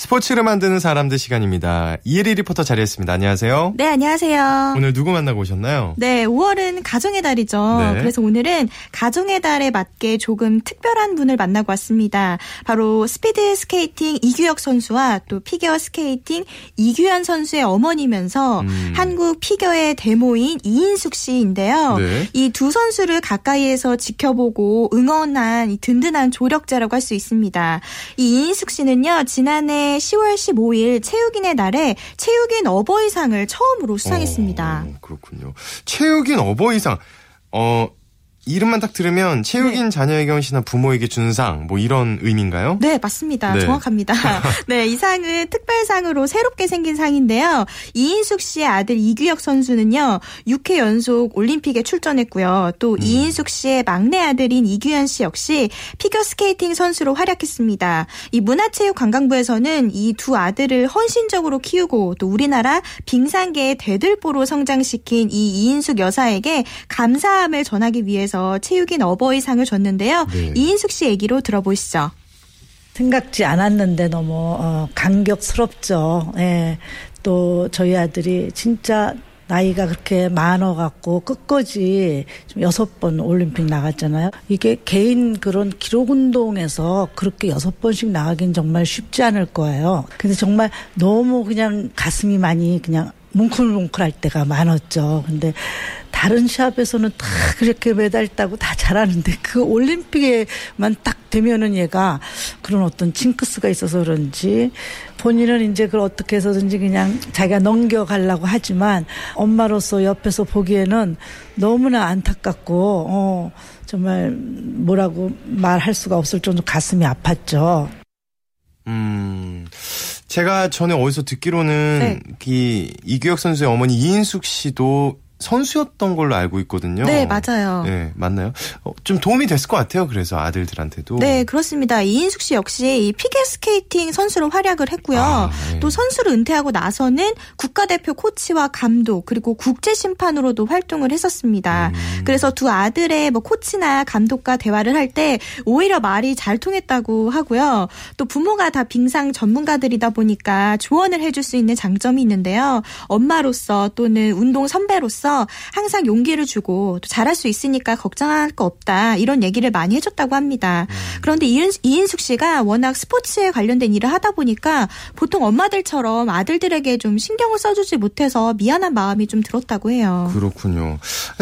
S6: 스포츠
S1: 스포츠를 만드는 사람들 시간입니다. 이혜리 리포터 자리했습니다. 안녕하세요.
S7: 네, 안녕하세요.
S1: 오늘 누구 만나고 오셨나요?
S7: 네, 5월은 가정의 달이죠.
S1: 네.
S7: 그래서 오늘은 가정의 달에 맞게 조금 특별한 분을 만나고 왔습니다. 바로 스피드 스케이팅 이규혁 선수와 또 피겨 스케이팅 이규현 선수의 어머니면서
S1: 음.
S7: 한국 피겨의 대모인 이인숙 씨인데요.
S1: 네.
S7: 이 두 선수를 가까이에서 지켜보고 응원한 이 든든한 조력자라고 할 수 있습니다. 이 이인숙 씨는요, 지난해 10월 15일 체육인의 날에 체육인 어버이상을 처음으로 수상했습니다.
S1: 어, 그렇군요. 체육인 어버이상. 어, 이름만 딱 들으면 체육인 자녀에게 헌신한 부모에게 주는 상, 뭐 이런 의미인가요?
S7: 네, 맞습니다.
S1: 네.
S7: 정확합니다. 네, 이 상은 특별상으로 새롭게 생긴 상인데요. 이인숙 씨의 아들 이규혁 선수는요, 6회 연속 올림픽에 출전했고요. 또
S1: 음.
S7: 이인숙 씨의 막내 아들인 이규현 씨 역시 피겨스케이팅 선수로 활약했습니다. 이 문화체육관광부에서는 이 두 아들을 헌신적으로 키우고 또 우리나라 빙상계의 대들보로 성장시킨 이 이인숙 여사에게 감사함을 전하기 위해서 체육인 어버이상을 줬는데요.
S1: 네.
S7: 이인숙 씨 얘기로 들어보시죠.
S8: 생각지 않았는데 너무 어, 감격스럽죠. 예. 또 저희 아들이 진짜 나이가 그렇게 많아갖고 끝까지 좀 여섯 번 올림픽 나갔잖아요. 이게 개인 그런 기록 운동에서 그렇게 여섯 번씩 나가긴 정말 쉽지 않을 거예요. 근데 정말 너무 그냥 가슴이 많이 그냥 뭉클뭉클할 때가 많았죠. 근데 다른 시합에서는 다 그렇게 메달 따고 다 잘하는데 그 올림픽에만 딱 되면은 얘가 그런 어떤 징크스가 있어서 그런지 본인은 이제 그걸 어떻게 해서든지 그냥 자기가 넘겨가려고 하지만 엄마로서 옆에서 보기에는 너무나 안타깝고 어 정말 뭐라고 말할 수가 없을 정도 가슴이 아팠죠.
S1: 음, 제가 전에 어디서 듣기로는
S7: 네.
S1: 이 이규혁 선수의 어머니 이인숙 씨도 선수였던 걸로 알고 있거든요.
S7: 네, 맞아요.
S1: 네, 맞나요? 어, 좀 도움이 됐을 것 같아요. 그래서 아들들한테도.
S7: 네, 그렇습니다. 이인숙 씨 역시 이 피겨스케이팅 선수로 활약을 했고요.
S1: 아, 네.
S7: 또 선수를 은퇴하고 나서는 국가대표 코치와 감독 그리고 국제 심판으로도 활동을 했었습니다.
S1: 음.
S7: 그래서 두 아들의 뭐 코치나 감독과 대화를 할 때 오히려 말이 잘 통했다고 하고요. 또 부모가 다 빙상 전문가들이다 보니까 조언을 해줄 수 있는 장점이 있는데요. 엄마로서 또는 운동 선배로서 항상 용기를 주고 또 잘할 수 있으니까 걱정할 거 없다 이런 얘기를 많이 해줬다고 합니다. 그런데 이인, 이인숙 씨가 워낙 스포츠에 관련된 일을 하다 보니까 보통 엄마들처럼 아들들에게 좀 신경을 써주지 못해서 미안한 마음이 좀 들었다고 해요.
S1: 그렇군요.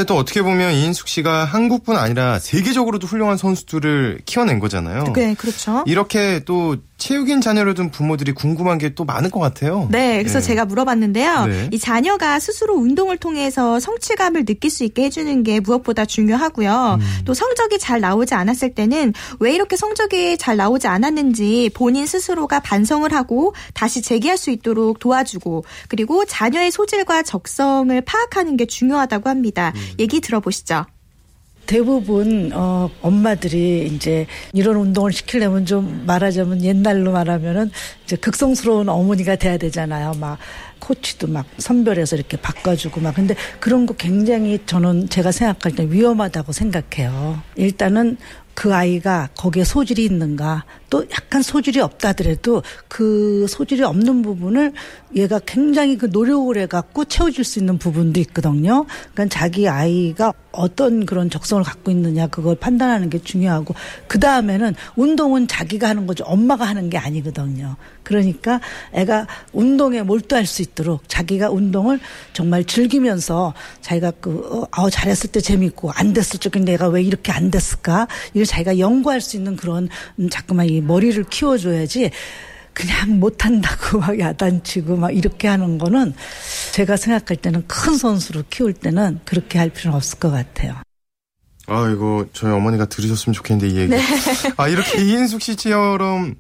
S1: 또 어떻게 보면 이인숙 씨가 한국뿐 아니라 세계적으로도 훌륭한 선수들을 키워낸 거잖아요.
S7: 네, 그렇죠.
S1: 이렇게 또 체육인 자녀를 둔 부모들이 궁금한 게 또 많을 것 같아요.
S7: 네, 그래서
S1: 네.
S7: 제가 물어봤는데요.
S1: 네.
S7: 이 자녀가 스스로 운동을 통해서 성취감을 느낄 수 있게 해주는 게 무엇보다 중요하고요.
S1: 음.
S7: 또 성적이 잘 나오지 않았을 때는 왜 이렇게 성적이 잘 나오지 않았는지 본인 스스로가 반성을 하고 다시 재기할 수 있도록 도와주고 그리고 자녀의 소질과 적성을 파악하는 게 중요하다고 합니다.
S1: 음.
S7: 얘기 들어보시죠.
S8: 대부분 어 엄마들이 이제 이런 운동을 시키려면 좀 말하자면 옛날로 말하면은 이제 극성스러운 어머니가 돼야 되잖아요. 막 코치도 막 선별해서 이렇게 바꿔주고 막 근데 그런 거 굉장히 저는 제가 생각할 때 위험하다고 생각해요. 일단은 그 아이가 거기에 소질이 있는가 또 약간 소질이 없다 하더라도 그 소질이 없는 부분을 얘가 굉장히 그 노력을 해갖고 채워줄 수 있는 부분도 있거든요. 그러니까 자기 아이가 어떤 그런 적성을 갖고 있느냐 그걸 판단하는 게 중요하고 그 다음에는 운동은 자기가 하는 거죠. 엄마가 하는 게 아니거든요. 그러니까 애가 운동에 몰두할 수 있도록 자기가 운동을 정말 즐기면서 자기가 그, 어, 아우, 잘했을 때 재밌고 안 됐을 때 내가 왜 이렇게 안 됐을까? 이걸 자기가 연구할 수 있는 그런 음, 자꾸만 이 머리를 키워줘야지 그냥 못한다고 막 야단치고 막 이렇게 하는 거는 제가 생각할 때는 큰 선수로 키울 때는 그렇게 할 필요는 없을 것 같아요.
S1: 아, 이거 저희 어머니가 들으셨으면 좋겠는데 이 얘기.
S7: 네.
S1: 아, 이렇게 이인숙 씨처럼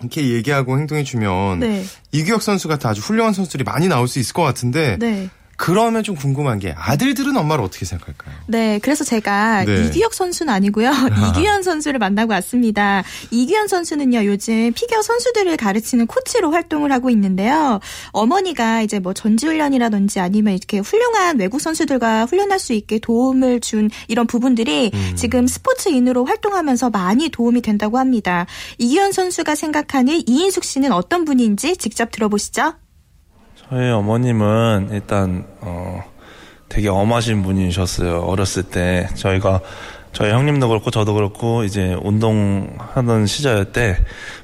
S1: 이렇게 얘기하고 행동해 주면
S7: 네.
S1: 이규혁 선수 같은 아주 훌륭한 선수들이 많이 나올 수 있을 것 같은데
S7: 네.
S1: 그러면 좀 궁금한 게 아들들은 엄마를 어떻게 생각할까요?
S7: 네, 그래서 제가
S1: 네.
S7: 이규혁 선수는 아니고요. 이규현 선수를 만나고 왔습니다. 이규현 선수는요, 요즘 피겨 선수들을 가르치는 코치로 활동을 하고 있는데요. 어머니가 이제 뭐 전지훈련이라든지 아니면 이렇게 훌륭한 외국 선수들과 훈련할 수 있게 도움을 준 이런 부분들이
S1: 음.
S7: 지금 스포츠인으로 활동하면서 많이 도움이 된다고 합니다. 이규현 선수가 생각하는 이인숙 씨는 어떤 분인지 직접 들어보시죠.
S9: 저희 어머님은 일단 어 되게 엄하신 분이셨어요. 어렸을 때 저희가 저희 형님도 그렇고 저도 그렇고 이제 운동하던 시절 때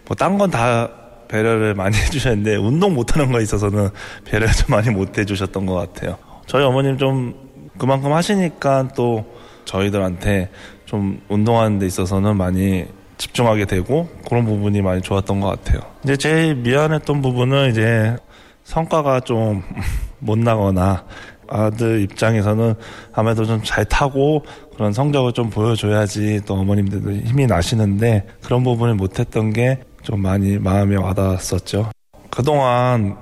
S9: 뭐 딴 건 다 배려를 많이 해주셨는데 운동 못하는 거에 있어서는 배려를 좀 많이 못 해주셨던 것 같아요. 저희 어머님 좀 그만큼 하시니까 또 저희들한테 좀 운동하는 데 있어서는 많이 집중하게 되고 그런 부분이 많이 좋았던 것 같아요. 이제 제일 미안했던 부분은 이제 성과가 좀 못 나거나 아들 입장에서는 아무래도 좀 잘 타고 그런 성적을 좀 보여줘야지 또 어머님들도 힘이 나시는데 그런 부분을 못했던 게 좀 많이 마음에 와닿았었죠. 그동안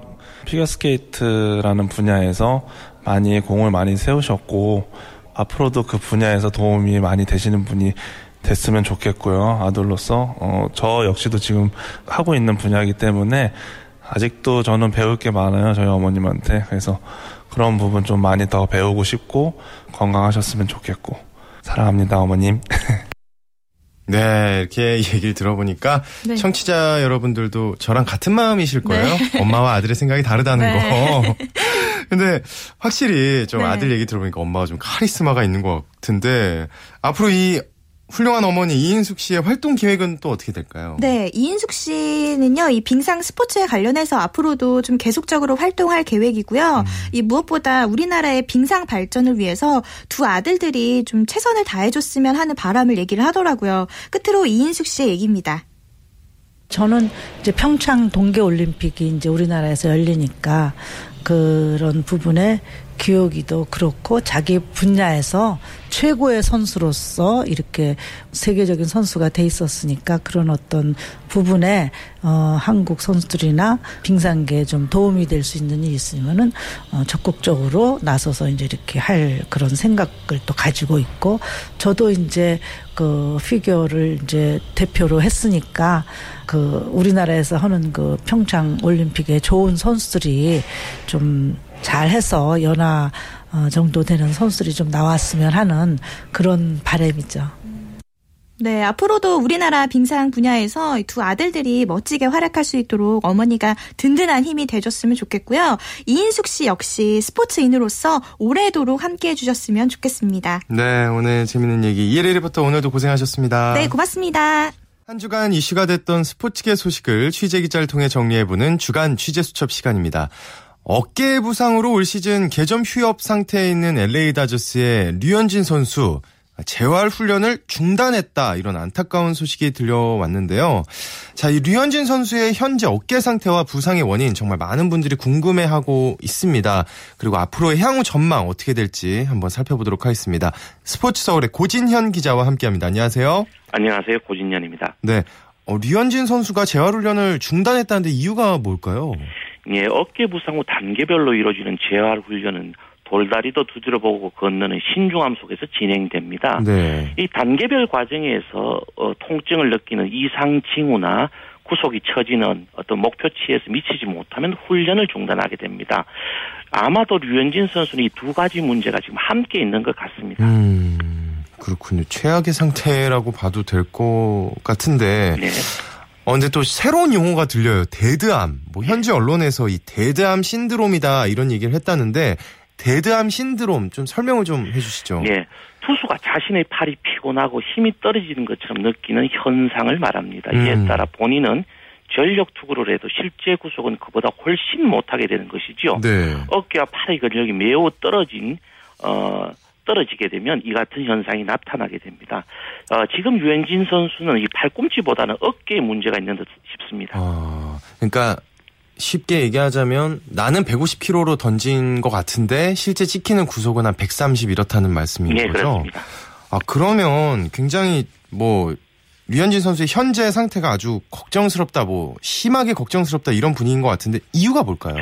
S9: 피겨스케이트라는 분야에서 많이 공을 많이 세우셨고 앞으로도 그 분야에서 도움이 많이 되시는 분이 됐으면 좋겠고요. 아들로서 어, 저 역시도 지금 하고 있는 분야이기 때문에 아직도 저는 배울 게 많아요. 저희 어머님한테. 그래서 그런 부분 좀 많이 더 배우고 싶고 건강하셨으면 좋겠고 사랑합니다, 어머님.
S1: 네, 이렇게 얘기를 들어보니까
S7: 네.
S1: 청취자 여러분들도 저랑 같은 마음이실 거예요. 엄마와 아들의 생각이 다르다는
S7: 네.
S1: 거. 근데 확실히 좀
S7: 네.
S1: 아들 얘기 들어보니까 엄마가 좀 카리스마가 있는 것 같은데 앞으로 이 훌륭한 어머니 이인숙 씨의 활동 계획은 또 어떻게 될까요?
S7: 네, 이인숙 씨는요, 이 빙상 스포츠에 관련해서 앞으로도 좀 계속적으로 활동할 계획이고요. 이 무엇보다 우리나라의 빙상 발전을 위해서 두 아들들이 좀 최선을 다해줬으면 하는 바람을 얘기를 하더라고요. 끝으로 이인숙 씨의 얘기입니다.
S8: 저는 이제 평창 동계 올림픽이 이제 우리나라에서 열리니까 그런 부분에 기억이도 그렇고 자기 분야에서 최고의 선수로서 이렇게 세계적인 선수가 돼 있었으니까 그런 어떤 부분에 어 한국 선수들이나 빙상계에 좀 도움이 될 수 있는 일이 있으면은 어 적극적으로 나서서 이제 이렇게 할 그런 생각을 또 가지고 있고 저도 이제 그 피겨를 이제 대표로 했으니까 그 우리나라에서 하는 그 평창 올림픽에 좋은 선수들이 좀 잘해서 연하 어, 정도 되는 선수들이 좀 나왔으면 하는 그런 바람이죠.
S7: 네, 앞으로도 우리나라 빙상 분야에서 이두 아들들이 멋지게 활약할 수 있도록 어머니가 든든한 힘이 돼줬으면 좋겠고요. 이인숙 씨 역시 스포츠인으로서 오래도록 함께 해주셨으면 좋겠습니다.
S1: 네, 오늘 재밌는 얘기 이혜리 리포터 오늘도 고생하셨습니다.
S7: 네, 고맙습니다.
S1: 한 주간 이슈가 됐던 스포츠계 소식을 취재 기자를 통해 정리해보는 주간 취재 수첩 시간입니다. 어깨 부상으로 올 시즌 개점 휴업 상태에 있는 LA 다저스의 류현진 선수 재활 훈련을 중단했다 이런 안타까운 소식이 들려왔는데요. 자, 이 류현진 선수의 현재 어깨 상태와 부상의 원인 정말 많은 분들이 궁금해하고 있습니다. 그리고 앞으로의 향후 전망 어떻게 될지 한번 살펴보도록 하겠습니다. 스포츠 서울의 고진현 기자와 함께합니다. 안녕하세요.
S10: 안녕하세요. 고진년입니다.
S1: 네. 어, 류현진 선수가 재활 훈련을 중단했다는데 이유가 뭘까요?
S10: 예, 어깨 부상 후 단계별로 이루어지는 재활 훈련은 돌다리도 두드려 보고 건너는 신중함 속에서 진행됩니다.
S1: 네.
S10: 이 단계별 과정에서 어, 통증을 느끼는 이상 징후나 구속이 처지는 어떤 목표치에서 미치지 못하면 훈련을 중단하게 됩니다. 아마도 류현진 선수는 이 두 가지 문제가 지금 함께 있는 것 같습니다.
S1: 음, 그렇군요. 최악의 상태라고 봐도 될 것 같은데.
S10: 네.
S1: 어, 근데 또 새로운 용어가 들려요. dead arm. 뭐, 현지 언론에서 이 dead arm syndrome이다 이런 얘기를 했다는데, dead arm syndrome 좀 설명을 좀 해주시죠.
S10: 예. 투수가 자신의 팔이 피곤하고 힘이 떨어지는 것처럼 느끼는 현상을 말합니다. 이에
S1: 음.
S10: 따라 본인은 전력 투구를 해도 실제 구속은 그보다 훨씬 못하게 되는 것이죠.
S1: 네.
S10: 어깨와 팔의 근력이 매우 떨어진 어 떨어지게 되면 이 같은 현상이 나타나게 됩니다. 어, 지금 유현진 선수는 이 팔꿈치보다는 어깨에 문제가 있는 듯 싶습니다.
S1: 아, 그러니까 쉽게 얘기하자면 나는 150km로 던진 것 같은데 실제 찍히는 구속은 한 130 이렇다는 말씀인
S10: 네,
S1: 거죠?
S10: 그렇습니다.
S1: 아, 그러면 굉장히 뭐 류현진 선수의 현재 상태가 아주 걱정스럽다, 뭐 심하게 걱정스럽다 이런 분위기인 것 같은데 이유가 뭘까요?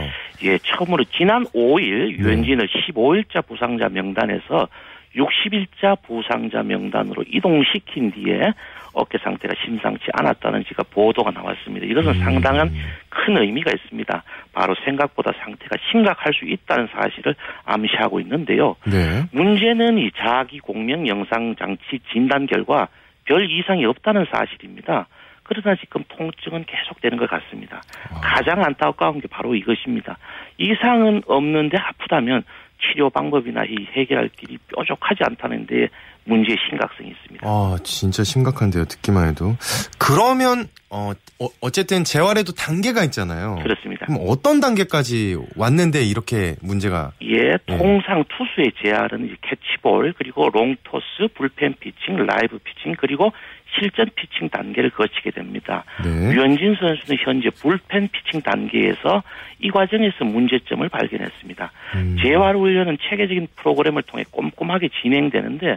S10: 예, 처음으로 지난 5일 유현진을 15일자 부상자 명단에서 60일자 부상자 명단으로 이동시킨 뒤에 어깨 상태가 심상치 않았다는 지가 보도가 나왔습니다. 이것은 상당한 큰 의미가 있습니다. 바로 생각보다 상태가 심각할 수 있다는 사실을 암시하고 있는데요.
S1: 네.
S10: 문제는 이 자기 공명 영상 장치 진단 결과 별 이상이 없다는 사실입니다. 그러나 지금 통증은 계속되는 것 같습니다. 가장 안타까운 게 바로 이것입니다. 이상은 없는데 아프다면 치료 방법이나 이 해결할 길이 뾰족하지 않다는 데 문제의 심각성이 있습니다.
S1: 아, 진짜 심각한데요. 듣기만 해도. 그러면 어, 어, 쨌든 재활에도 단계가 있잖아요.
S10: 그렇습니다.
S1: 그럼 어떤 단계까지 왔는데 이렇게 문제가
S10: 예, 통상 투수의 재활은 캐치볼 그리고 long toss, 불펜 피칭, 라이브 피칭 그리고 실전 피칭 단계를 거치게 됩니다.
S1: 네.
S10: 유현진 선수는 현재 불펜 피칭 단계에서 이 과정에서 문제점을 발견했습니다.
S1: 음.
S10: 재활 훈련은 체계적인 프로그램을 통해 꼼꼼하게 진행되는데 유-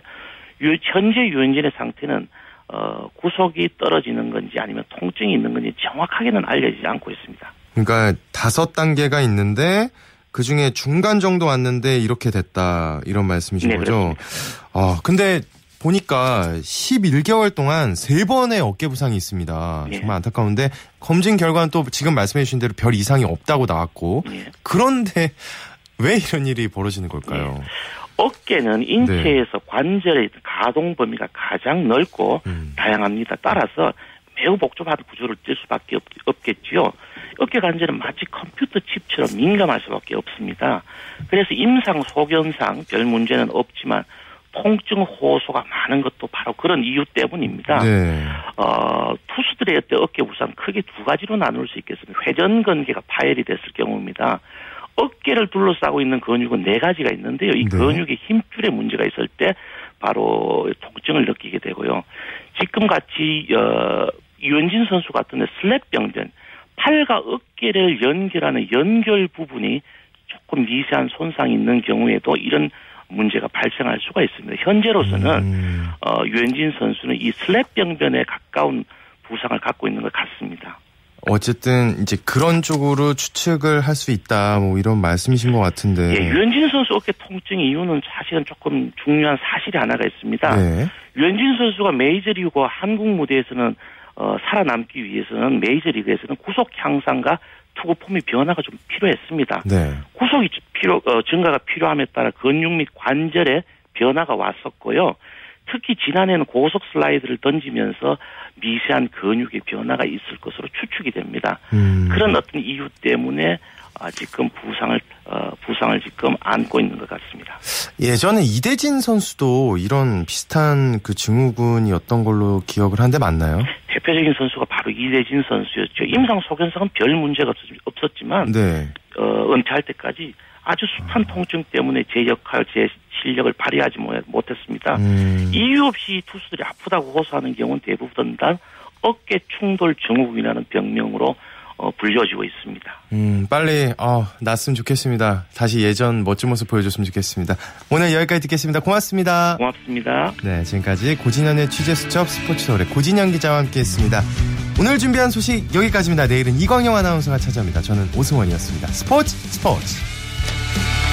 S10: 현재 유현진의 상태는 어, 구속이 떨어지는 건지 아니면 통증이 있는 건지 정확하게는 알려지지 않고 있습니다.
S1: 그러니까 다섯 단계가 있는데 그 중에 중간 정도 왔는데 이렇게 됐다 이런 말씀이신
S10: 네,
S1: 거죠? 아 근데 보니까 11개월 동안 세 번의 어깨 부상이 있습니다.
S10: 네.
S1: 정말 안타까운데 검진 결과는 또 지금 말씀해 주신 대로 별 이상이 없다고 나왔고
S10: 예.
S1: 그런데 왜 이런 일이 벌어지는 걸까요?
S10: 어깨는 인체에서 관절의 가동 범위가 가장 넓고
S1: 음.
S10: 다양합니다. 따라서 매우 복잡한 구조를 띌 수밖에 없, 없겠지요. 어깨 관절은 마치 컴퓨터 칩처럼 민감할 수밖에 없습니다. 그래서 임상 소견상 별 문제는 없지만 통증 호소가 많은 것도 바로 그런 이유 때문입니다.
S1: 네.
S10: 어, 투수들의 어깨 부상 크게 두 가지로 나눌 수 있겠습니다. 회전 근개가 파열이 됐을 경우입니다. 어깨를 둘러싸고 있는 근육은 네 가지가 있는데요. 이
S1: 네.
S10: 근육의 힘줄에 문제가 있을 때 바로 통증을 느끼게 되고요. 지금 같이 어, 유현진 선수 같은 슬랩 병변 팔과 어깨를 연결하는 연결 부분이 조금 미세한 손상이 있는 경우에도 이런 문제가 발생할 수가 있습니다. 현재로서는
S1: 음.
S10: 어, 유현진 선수는 이 슬랩 병변에 가까운 부상을 갖고 있는 것 같습니다.
S1: 어쨌든 이제 그런 쪽으로 추측을 할 수 있다 뭐 이런 말씀이신 것 같은데.
S10: 예, 유현진 선수 어깨 통증 이유는 사실은 조금 중요한 사실이 하나가 있습니다.
S1: 네.
S10: 유현진 선수가 메이저리그와 한국 무대에서는 어, 살아남기 위해서는 메이저리그에서는 구속 향상과 투구 폼의 변화가 좀 필요했습니다.
S1: 네.
S10: 구속이 필요 어, 증가가 필요함에 따라 근육 및 관절에 변화가 왔었고요. 특히 지난해는 고속 슬라이드를 던지면서 미세한 근육의 변화가 있을 것으로 추측이 됩니다.
S1: 음.
S10: 그런 어떤 이유 때문에 아, 지금 부상을 어, 부상을 지금 안고 있는 것 같습니다.
S1: 예전에 이대진 선수도 이런 비슷한 그 증후군이었던 걸로 기억을 하는데 맞나요?
S10: 대표적인 선수가 바로 이대진 선수였죠. 임상 소견상은 별 문제가 없었- 없었지만
S1: 네.
S10: 어, 은퇴할 때까지 아주 숱한 통증 때문에 제 역할, 제 실력을 발휘하지 못- 못했습니다.
S1: 음.
S10: 이유 없이 투수들이 아프다고 호소하는 경우는 대부분 다 어깨 충돌 증후군이라는 병명으로 어, 불려지고 있습니다.
S1: 음, 빨리 어, 났으면 좋겠습니다. 다시 예전 멋진 모습 보여줬으면 좋겠습니다. 오늘 여기까지 듣겠습니다. 고맙습니다.
S10: 고맙습니다.
S1: 네, 지금까지 고진현의 취재 수첩 스포츠 노래 고진현 기자와 함께했습니다. 오늘 준비한 소식 여기까지입니다. 내일은 이광영 아나운서가 찾아옵니다. 저는 오승원이었습니다. 스포츠 스포츠. Bye.